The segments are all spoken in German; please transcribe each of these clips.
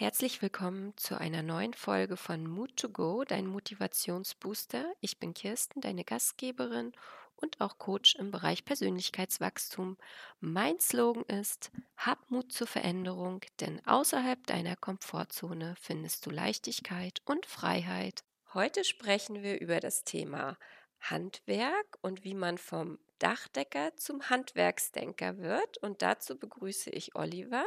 Herzlich willkommen zu einer neuen Folge von Mood to Go, dein Motivationsbooster. Ich bin Kirsten, deine Gastgeberin und auch Coach im Bereich Persönlichkeitswachstum. Mein Slogan ist, hab Mut zur Veränderung, denn außerhalb deiner Komfortzone findest du Leichtigkeit und Freiheit. Heute sprechen wir über das Thema Handwerk und wie man vom Dachdecker zum Handwerksdenker wird. Und dazu begrüße ich Oliver.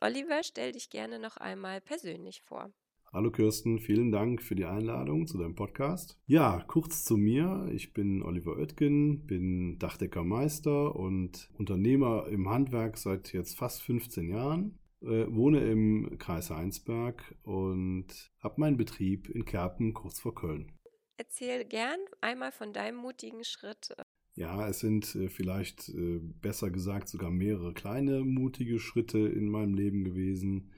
Oliver, stell dich gerne noch einmal persönlich vor. Hallo Kirsten, vielen Dank für die Einladung zu deinem Podcast. Ja, kurz zu mir. Ich bin Oliver Oetgen, bin Dachdeckermeister und Unternehmer im Handwerk seit jetzt fast 15 Jahren. Äh, wohne im Kreis Heinsberg und habe meinen Betrieb in Kerpen kurz vor Köln. Erzähl gern einmal von deinem mutigen Schritt ja, es sind äh, vielleicht äh, besser gesagt sogar mehrere kleine mutige Schritte in meinem Leben gewesen.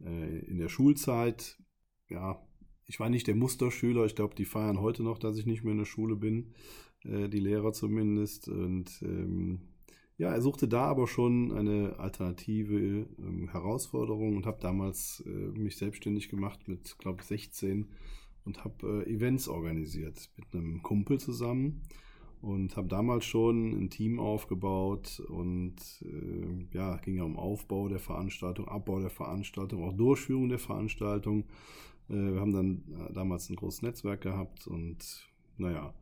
Äh, in der Schulzeit, ja, ich war nicht der Musterschüler. Ich glaube, die feiern heute noch, dass ich nicht mehr in der Schule bin, die Lehrer zumindest. Und ähm, ja, er suchte da aber schon eine alternative ähm, Herausforderung und habe damals mich selbstständig gemacht mit, glaube ich, 16 und habe Events organisiert mit einem Kumpel zusammen und habe damals schon ein Team aufgebaut und äh, ja, ging ja um Aufbau der Veranstaltung, Abbau der Veranstaltung, auch Durchführung der Veranstaltung. Äh, wir haben dann äh, damals ein großes Netzwerk gehabt und naja,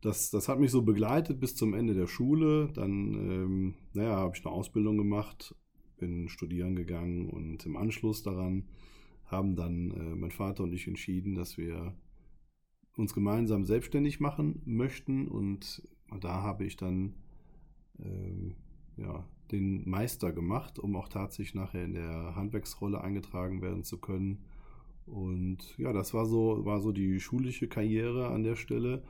das, das hat mich so begleitet bis zum Ende der Schule. Dann, ähm, naja, habe ich eine Ausbildung gemacht, bin studieren gegangen und im Anschluss daran haben dann äh, mein Vater und ich entschieden, dass wir uns gemeinsam selbstständig machen möchten. Und da habe ich dann ähm, ja, den Meister gemacht, um auch tatsächlich nachher in der Handwerksrolle eingetragen werden zu können. Und ja, das war so, war so die schulische Karriere an der Stelle.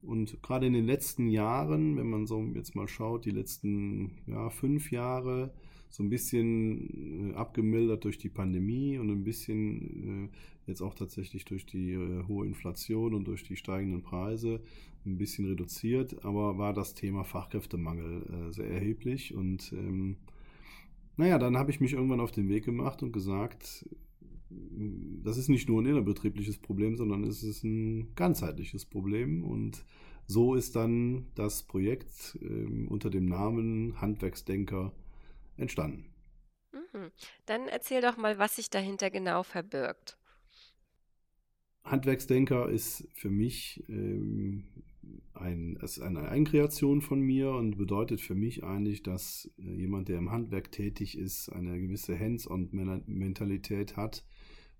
Und gerade in den letzten Jahren, wenn man so jetzt mal schaut, die letzten ja, fünf Jahre, so ein bisschen äh, abgemildert durch die Pandemie und ein bisschen äh, jetzt auch tatsächlich durch die äh, hohe Inflation und durch die steigenden Preise ein bisschen reduziert, aber war das Thema Fachkräftemangel sehr erheblich und ähm, naja, dann habe ich mich irgendwann auf den Weg gemacht und gesagt, das ist nicht nur ein innerbetriebliches Problem, sondern es ist ein ganzheitliches Problem. Und so ist dann das Projekt äh, unter dem Namen Handwerksdenker entstanden. Mhm. Dann erzähl doch mal, was sich dahinter genau verbirgt. Handwerksdenker ist für mich ähm, ein, ist eine Eigenkreation von mir und bedeutet für mich eigentlich, dass äh, jemand, der im Handwerk tätig ist, eine gewisse Hands-on-Mentalität hat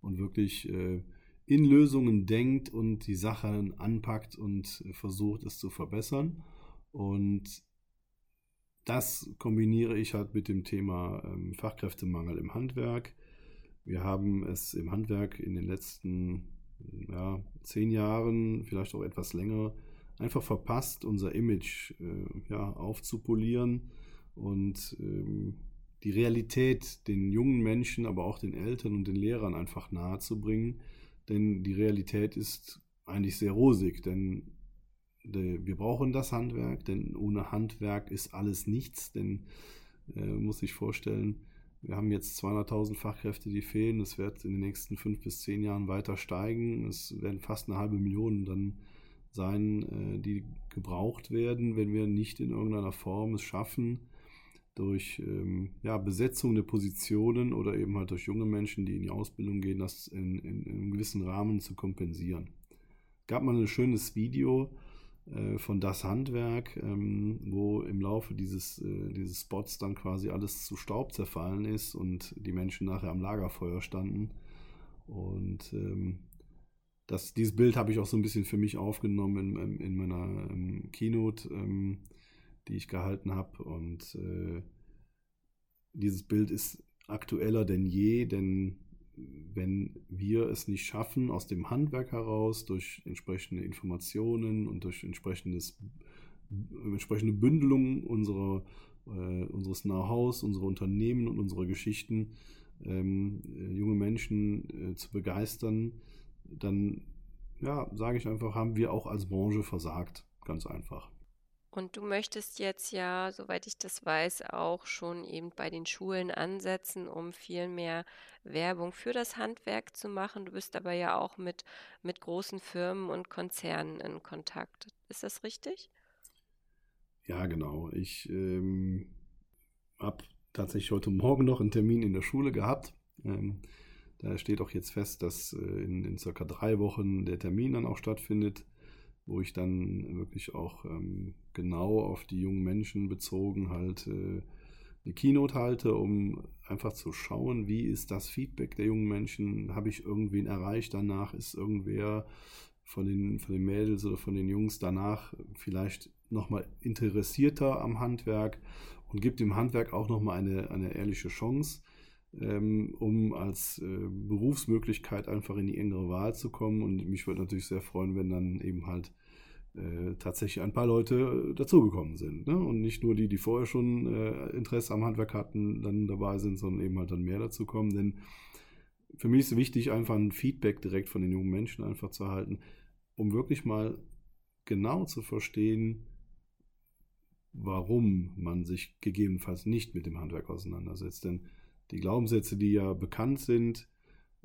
und wirklich äh, in Lösungen denkt und die Sachen anpackt und versucht, es zu verbessern. Und das kombiniere ich halt mit dem Thema ähm, Fachkräftemangel im Handwerk. Wir haben es im Handwerk in den letzten ja, zehn Jahren, vielleicht auch etwas länger, einfach verpasst, unser Image äh, ja, aufzupolieren und ähm, die Realität den jungen Menschen, aber auch den Eltern und den Lehrern einfach nahe zu bringen. Denn die Realität ist eigentlich sehr rosig, denn wir brauchen das Handwerk, denn ohne Handwerk ist alles nichts, denn äh, muss sich vorstellen, wir haben jetzt 200.000 Fachkräfte, die fehlen. Es wird in den nächsten fünf bis zehn Jahren weiter steigen. Es werden fast eine halbe Million dann sein, äh, die gebraucht werden, wenn wir nicht in irgendeiner Form es schaffen, durch ähm, ja, Besetzung der Positionen oder eben halt durch junge Menschen, die in die Ausbildung gehen, das in, in, in einem gewissen Rahmen zu kompensieren. Es gab mal ein schönes Video, äh, von Das Handwerk, ähm, wo im Laufe dieses, äh, dieses Spots dann quasi alles zu Staub zerfallen ist und die Menschen nachher am Lagerfeuer standen. Und ähm, das, dieses Bild habe ich auch so ein bisschen für mich aufgenommen in, in meiner ähm, Keynote, die ich gehalten habe. Und äh, dieses Bild ist aktueller denn je, denn wenn wir es nicht schaffen, aus dem Handwerk heraus, durch entsprechende Informationen und durch entsprechendes, entsprechende Bündelung unserer, äh, unseres Know-hows, unserer Unternehmen und unserer Geschichten, ähm, äh, junge Menschen äh, zu begeistern, dann, ja, sage ich einfach, haben wir auch als Branche versagt. Ganz einfach. Und du möchtest jetzt ja, soweit ich das weiß, auch schon eben bei den Schulen ansetzen, um viel mehr Werbung für das Handwerk zu machen. Du bist aber ja auch mit, mit großen Firmen und Konzernen in Kontakt. Ist das richtig? Ja, genau. Ich ähm, habe tatsächlich heute Morgen noch einen Termin in der Schule gehabt. Ähm, da steht auch jetzt fest, dass äh, in, in circa drei Wochen der Termin dann auch stattfindet wo ich dann wirklich auch ähm, genau auf die jungen Menschen bezogen halt äh, eine Keynote halte, um einfach zu schauen, wie ist das Feedback der jungen Menschen, habe ich irgendwen erreicht? Danach, ist irgendwer von den, von den Mädels oder von den Jungs danach vielleicht nochmal interessierter am Handwerk und gibt dem Handwerk auch nochmal eine, eine ehrliche Chance ähm, um als äh, Berufsmöglichkeit einfach in die engere Wahl zu kommen. Und mich würde natürlich sehr freuen, wenn dann eben halt äh, tatsächlich ein paar Leute äh, dazugekommen sind. Ne? Und nicht nur die, die vorher schon äh, Interesse am Handwerk hatten, dann dabei sind, sondern eben halt dann mehr dazukommen. Denn für mich ist wichtig, einfach ein Feedback direkt von den jungen Menschen einfach zu erhalten, um wirklich mal genau zu verstehen, warum man sich gegebenenfalls nicht mit dem Handwerk auseinandersetzt. Denn die Glaubenssätze, die ja bekannt sind,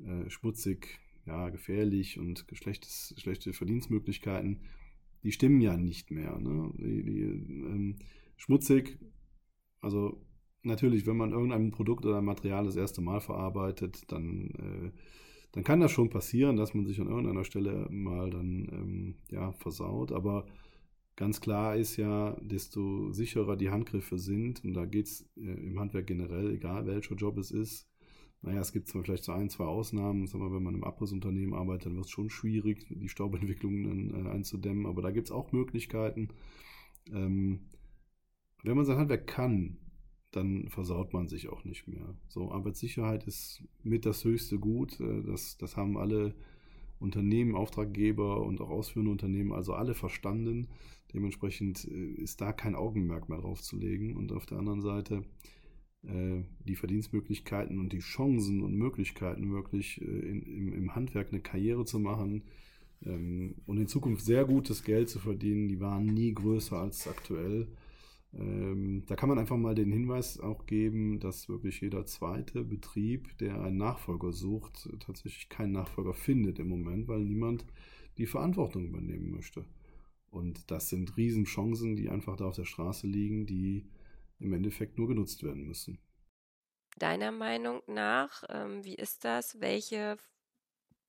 äh, schmutzig, ja, gefährlich und schlechte Verdienstmöglichkeiten, die stimmen ja nicht mehr. Ne? Die, die, ähm, schmutzig, also natürlich, wenn man irgendein Produkt oder Material das erste Mal verarbeitet, dann, äh, dann kann das schon passieren, dass man sich an irgendeiner Stelle mal dann ähm, ja, versaut. Aber Ganz klar ist ja, desto sicherer die Handgriffe sind, und da geht es äh, im Handwerk generell, egal welcher Job es ist, naja, es gibt zwar vielleicht so ein, zwei Ausnahmen, sagen wir, wenn man im Abrissunternehmen arbeitet, dann wird es schon schwierig, die Staubentwicklung dann äh, einzudämmen, aber da gibt es auch Möglichkeiten. Ähm, wenn man sein Handwerk kann, dann versaut man sich auch nicht mehr. So, Arbeitssicherheit ist mit das höchste Gut. Äh, das, das haben alle Unternehmen, Auftraggeber und auch ausführende Unternehmen, also alle verstanden. Dementsprechend äh, ist da kein Augenmerk mehr drauf zu legen. Und auf der anderen Seite äh, die Verdienstmöglichkeiten und die Chancen und Möglichkeiten, wirklich äh, in, im, im, Handwerk eine Karriere zu machen ähm, und in Zukunft sehr gutes Geld zu verdienen, die waren nie größer als aktuell. Ähm, da kann man einfach mal den Hinweis auch geben, dass wirklich jeder zweite Betrieb, der einen Nachfolger sucht, tatsächlich keinen Nachfolger findet im Moment, weil niemand die Verantwortung übernehmen möchte. Und das sind Riesenchancen, die einfach da auf der Straße liegen, die im Endeffekt nur genutzt werden müssen. Deiner Meinung nach, ähm, wie ist das? Welche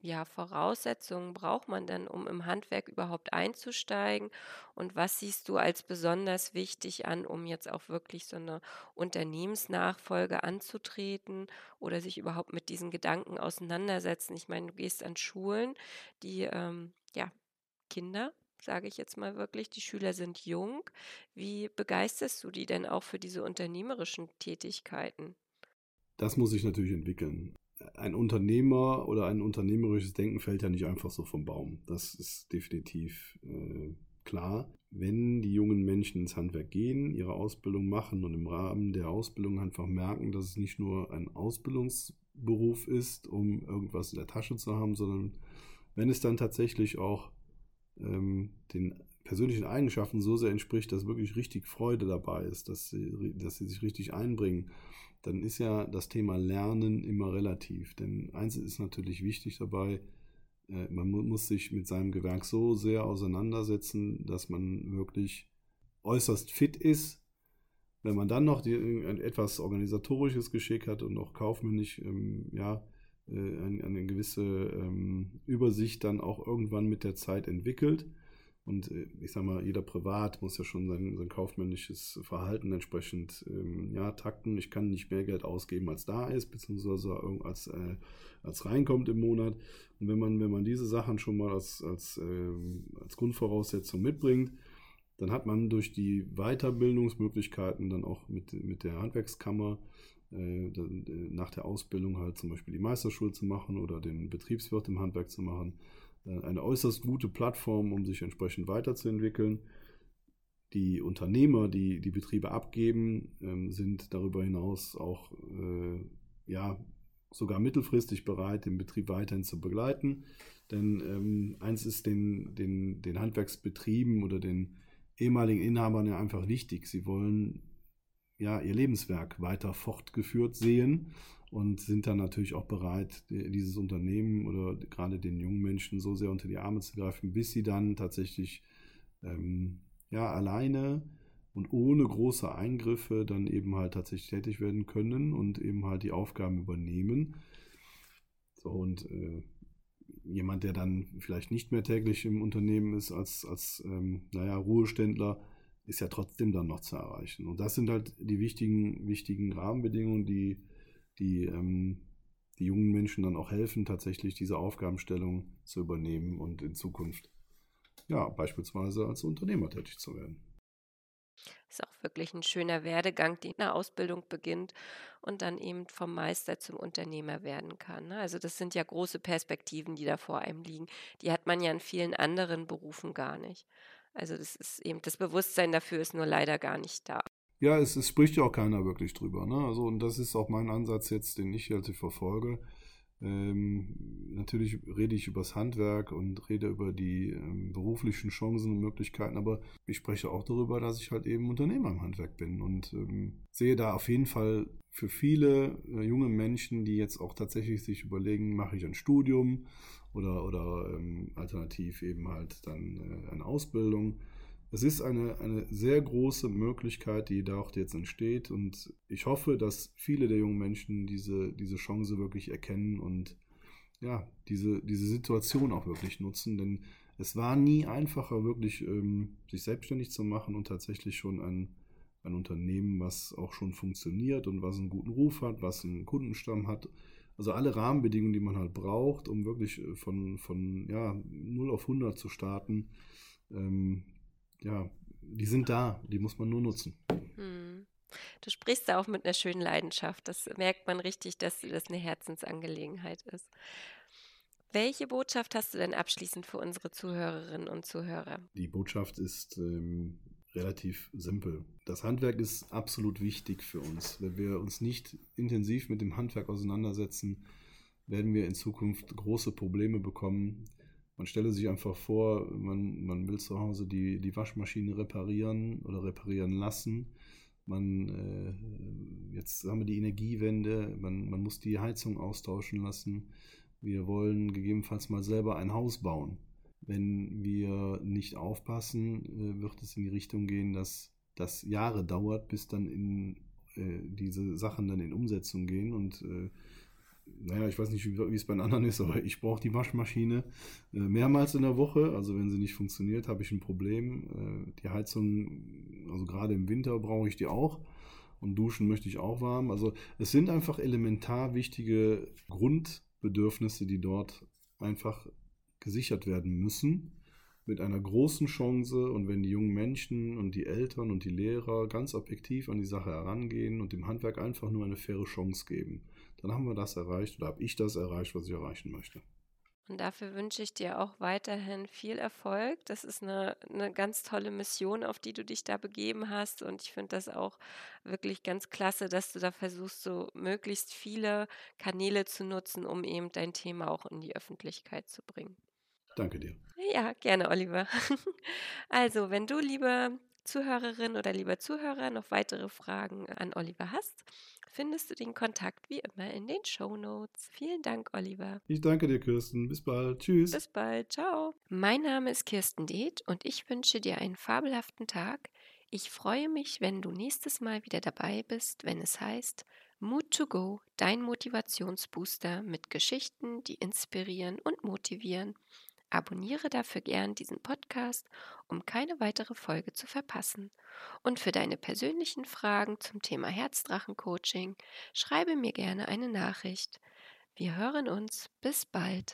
ja, Voraussetzungen braucht man denn, um im Handwerk überhaupt einzusteigen? Und was siehst du als besonders wichtig an, um jetzt auch wirklich so eine Unternehmensnachfolge anzutreten oder sich überhaupt mit diesen Gedanken auseinandersetzen? Ich meine, du gehst an Schulen, die ähm, ja Kinder sage ich jetzt mal wirklich, die Schüler sind jung. Wie begeisterst du die denn auch für diese unternehmerischen Tätigkeiten? Das muss sich natürlich entwickeln. Ein Unternehmer oder ein unternehmerisches Denken fällt ja nicht einfach so vom Baum. Das ist definitiv äh, klar. Wenn die jungen Menschen ins Handwerk gehen, ihre Ausbildung machen und im Rahmen der Ausbildung einfach merken, dass es nicht nur ein Ausbildungsberuf ist, um irgendwas in der Tasche zu haben, sondern wenn es dann tatsächlich auch ähm, den persönlichen Eigenschaften so sehr entspricht, dass wirklich richtig Freude dabei ist, dass sie, dass sie sich richtig einbringen, dann ist ja das Thema Lernen immer relativ. Denn eins ist natürlich wichtig dabei, äh, man muss sich mit seinem Gewerk so sehr auseinandersetzen, dass man wirklich äußerst fit ist. Wenn man dann noch die, etwas organisatorisches Geschick hat und auch kaufmännisch ähm, ja, äh, eine, eine, gewisse ähm, Übersicht dann auch irgendwann mit der Zeit entwickelt. Und äh, ich sag mal, jeder Privat muss ja schon sein, sein kaufmännisches Verhalten entsprechend ähm, ja, takten. Ich kann nicht mehr Geld ausgeben, als da ist, beziehungsweise als, äh, als reinkommt im Monat. Und wenn man, wenn man diese Sachen schon mal als, als, äh, als Grundvoraussetzung mitbringt, dann hat man durch die Weiterbildungsmöglichkeiten dann auch mit, mit der Handwerkskammer äh, äh, nach der Ausbildung halt zum Beispiel die Meisterschule zu machen oder den Betriebswirt im Handwerk zu machen. Äh, eine äußerst gute Plattform, um sich entsprechend weiterzuentwickeln. Die Unternehmer, die die Betriebe abgeben, ähm, sind darüber hinaus auch ja, sogar mittelfristig bereit, den Betrieb weiterhin zu begleiten. Denn ähm, eins ist den, den, den Handwerksbetrieben oder den ehemaligen Inhabern ja einfach wichtig. Sie wollen ja ihr Lebenswerk weiter fortgeführt sehen und sind dann natürlich auch bereit, dieses Unternehmen oder gerade den jungen Menschen so sehr unter die Arme zu greifen, bis sie dann tatsächlich ähm, ja alleine und ohne große Eingriffe dann eben halt tatsächlich tätig werden können und eben halt die Aufgaben übernehmen. So und äh, jemand, der dann vielleicht nicht mehr täglich im Unternehmen ist als, als ähm, naja, Ruheständler, ist ja trotzdem dann noch zu erreichen. Und das sind halt die wichtigen, wichtigen Rahmenbedingungen, die, die ähm, die jungen Menschen dann auch helfen, tatsächlich diese Aufgabenstellung zu übernehmen und in Zukunft ja beispielsweise als Unternehmer tätig zu werden. Ist auch wirklich ein schöner Werdegang, die in der Ausbildung beginnt und dann eben vom Meister zum Unternehmer werden kann. Ne? Also das sind ja große Perspektiven, die da vor einem liegen. Die hat man ja in vielen anderen Berufen gar nicht. Also das ist eben, das Bewusstsein dafür ist nur leider gar nicht da. Ja, es, es spricht ja auch keiner wirklich drüber. Ne? Also, und das ist auch mein Ansatz jetzt, den ich halt verfolge. Ähm, natürlich rede ich über das Handwerk und rede über die ähm, beruflichen Chancen und Möglichkeiten, aber ich spreche auch darüber, dass ich halt eben Unternehmer im Handwerk bin und ähm, sehe da auf jeden Fall für viele äh, junge Menschen, die jetzt auch tatsächlich sich überlegen, mache ich ein Studium oder, oder ähm, alternativ eben halt dann äh, eine Ausbildung, es ist eine, eine sehr große Möglichkeit, die da auch jetzt entsteht. Und ich hoffe, dass viele der jungen Menschen diese, diese Chance wirklich erkennen und ja, diese, diese Situation auch wirklich nutzen. Denn es war nie einfacher, wirklich ähm, sich selbstständig zu machen und tatsächlich schon ein, ein Unternehmen, was auch schon funktioniert und was einen guten Ruf hat, was einen Kundenstamm hat. Also alle Rahmenbedingungen, die man halt braucht, um wirklich äh, von, von ja, 0 auf 100 zu starten, ähm, ja, die sind da, die muss man nur nutzen. Hm. Du sprichst da auch mit einer schönen Leidenschaft. Das merkt man richtig, dass das eine Herzensangelegenheit ist. Welche Botschaft hast du denn abschließend für unsere Zuhörerinnen und Zuhörer? Die Botschaft ist ähm, relativ simpel. Das Handwerk ist absolut wichtig für uns. Wenn wir uns nicht intensiv mit dem Handwerk auseinandersetzen, werden wir in Zukunft große Probleme bekommen, man stelle sich einfach vor, man, man will zu Hause die, die Waschmaschine reparieren oder reparieren lassen. Man, äh, jetzt haben wir die Energiewende, man, man muss die Heizung austauschen lassen. Wir wollen gegebenenfalls mal selber ein Haus bauen. Wenn wir nicht aufpassen, äh, wird es in die Richtung gehen, dass das Jahre dauert, bis dann in äh, diese Sachen dann in Umsetzung gehen und äh, naja, ich weiß nicht, wie, es bei den anderen ist, aber ich brauche die Waschmaschine äh, mehrmals in der Woche. Also wenn sie nicht funktioniert, habe ich ein Problem. Äh, die Heizung, also gerade im Winter brauche ich die auch. Und duschen möchte ich auch warm. Also es sind einfach elementar wichtige Grundbedürfnisse, die dort einfach gesichert werden müssen. Mit einer großen Chance. Und wenn die jungen Menschen und die Eltern und die Lehrer ganz objektiv an die Sache herangehen und dem Handwerk einfach nur eine faire Chance geben dann haben wir das erreicht oder habe ich das erreicht, was ich erreichen möchte. Und dafür wünsche ich dir auch weiterhin viel Erfolg. Das ist eine, eine ganz tolle Mission, auf die du dich da begeben hast. Und ich finde das auch wirklich ganz klasse, dass du da versuchst, so möglichst viele Kanäle zu nutzen, um eben dein Thema auch in die Öffentlichkeit zu bringen. Danke dir. Ja, gerne, Oliver. Also, wenn du, liebe Zuhörerin oder lieber Zuhörer, noch weitere Fragen an Oliver hast, findest du den Kontakt wie immer in den Show Notes. Vielen Dank, Oliver. Ich danke dir, Kirsten. Bis bald. Tschüss. Bis bald. Ciao. Mein Name ist Kirsten Deeth und ich wünsche dir einen fabelhaften Tag. Ich freue mich, wenn du nächstes Mal wieder dabei bist, wenn es heißt Mood to Go, dein Motivationsbooster mit Geschichten, die inspirieren und motivieren. Abonniere dafür gern diesen Podcast, um keine weitere Folge zu verpassen. Und für deine persönlichen Fragen zum Thema Herzdrachen-Coaching schreibe mir gerne eine Nachricht. Wir hören uns. Bis bald.